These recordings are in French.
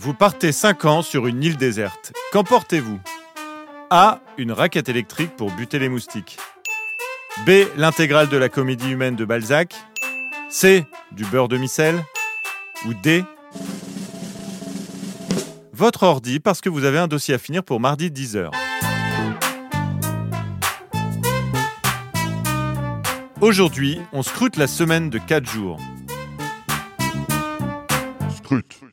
Vous partez 5 ans sur une île déserte. Qu'emportez-vous? A. Une raquette électrique pour buter les moustiques. B. L'intégrale de la comédie humaine de Balzac. C. Du beurre de micelle. Ou D. Votre ordi parce que vous avez un dossier à finir pour mardi 10h. Aujourd'hui, on scrute la semaine de 4 jours. Scrute.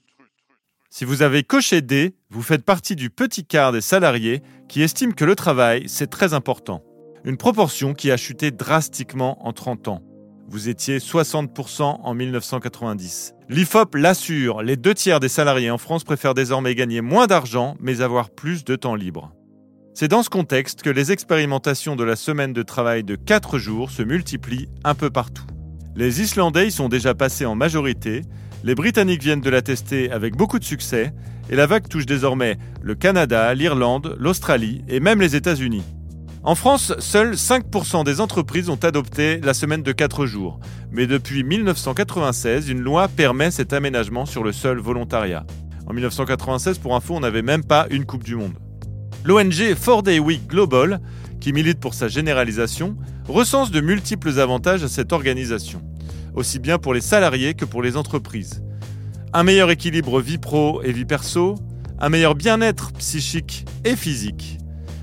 Si vous avez coché D, vous faites partie du petit quart des salariés qui estiment que le travail, c'est très important. Une proportion qui a chuté drastiquement en 30 ans. Vous étiez 60% en 1990. L'IFOP l'assure, les deux tiers des salariés en France préfèrent désormais gagner moins d'argent mais avoir plus de temps libre. C'est dans ce contexte que les expérimentations de la semaine de travail de 4 jours se multiplient un peu partout. Les Islandais y sont déjà passés en majorité, les Britanniques viennent de la tester avec beaucoup de succès, et la vague touche désormais le Canada, l'Irlande, l'Australie et même les États-Unis. En France, seuls 5% des entreprises ont adopté la semaine de 4 jours, mais depuis 1996, une loi permet cet aménagement sur le seul volontariat. En 1996, pour info, on n'avait même pas une Coupe du Monde. L'ONG 4 Day Week Global, qui milite pour sa généralisation, recense de multiples avantages à cette organisation, aussi bien pour les salariés que pour les entreprises. Un meilleur équilibre vie pro et vie perso, un meilleur bien-être psychique et physique,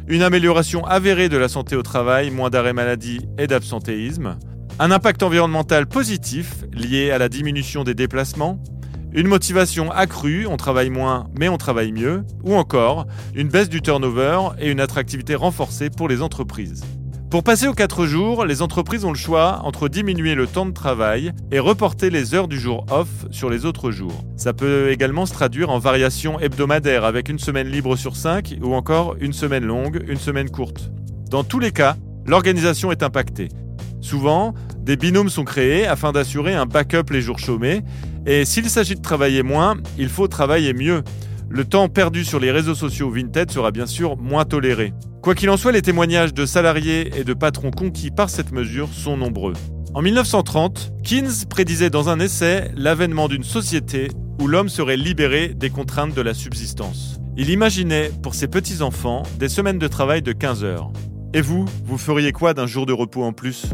une amélioration avérée de la santé au travail, moins d'arrêt maladie et d'absentéisme, un impact environnemental positif lié à la diminution des déplacements, une motivation accrue, on travaille moins mais on travaille mieux, ou encore une baisse du turnover et une attractivité renforcée pour les entreprises. Pour passer aux 4 jours, les entreprises ont le choix entre diminuer le temps de travail et reporter les heures du jour off sur les autres jours. Ça peut également se traduire en variations hebdomadaires avec une semaine libre sur 5 ou encore une semaine longue, une semaine courte. Dans tous les cas, l'organisation est impactée. Souvent, des binômes sont créés afin d'assurer un backup les jours chômés et s'il s'agit de travailler moins, il faut travailler mieux. Le temps perdu sur les réseaux sociaux Vinted sera bien sûr moins toléré. Quoi qu'il en soit, les témoignages de salariés et de patrons conquis par cette mesure sont nombreux. En 1930, Keynes prédisait dans un essai l'avènement d'une société où l'homme serait libéré des contraintes de la subsistance. Il imaginait pour ses petits-enfants des semaines de travail de 15 heures. Et vous, vous feriez quoi d'un jour de repos en plus?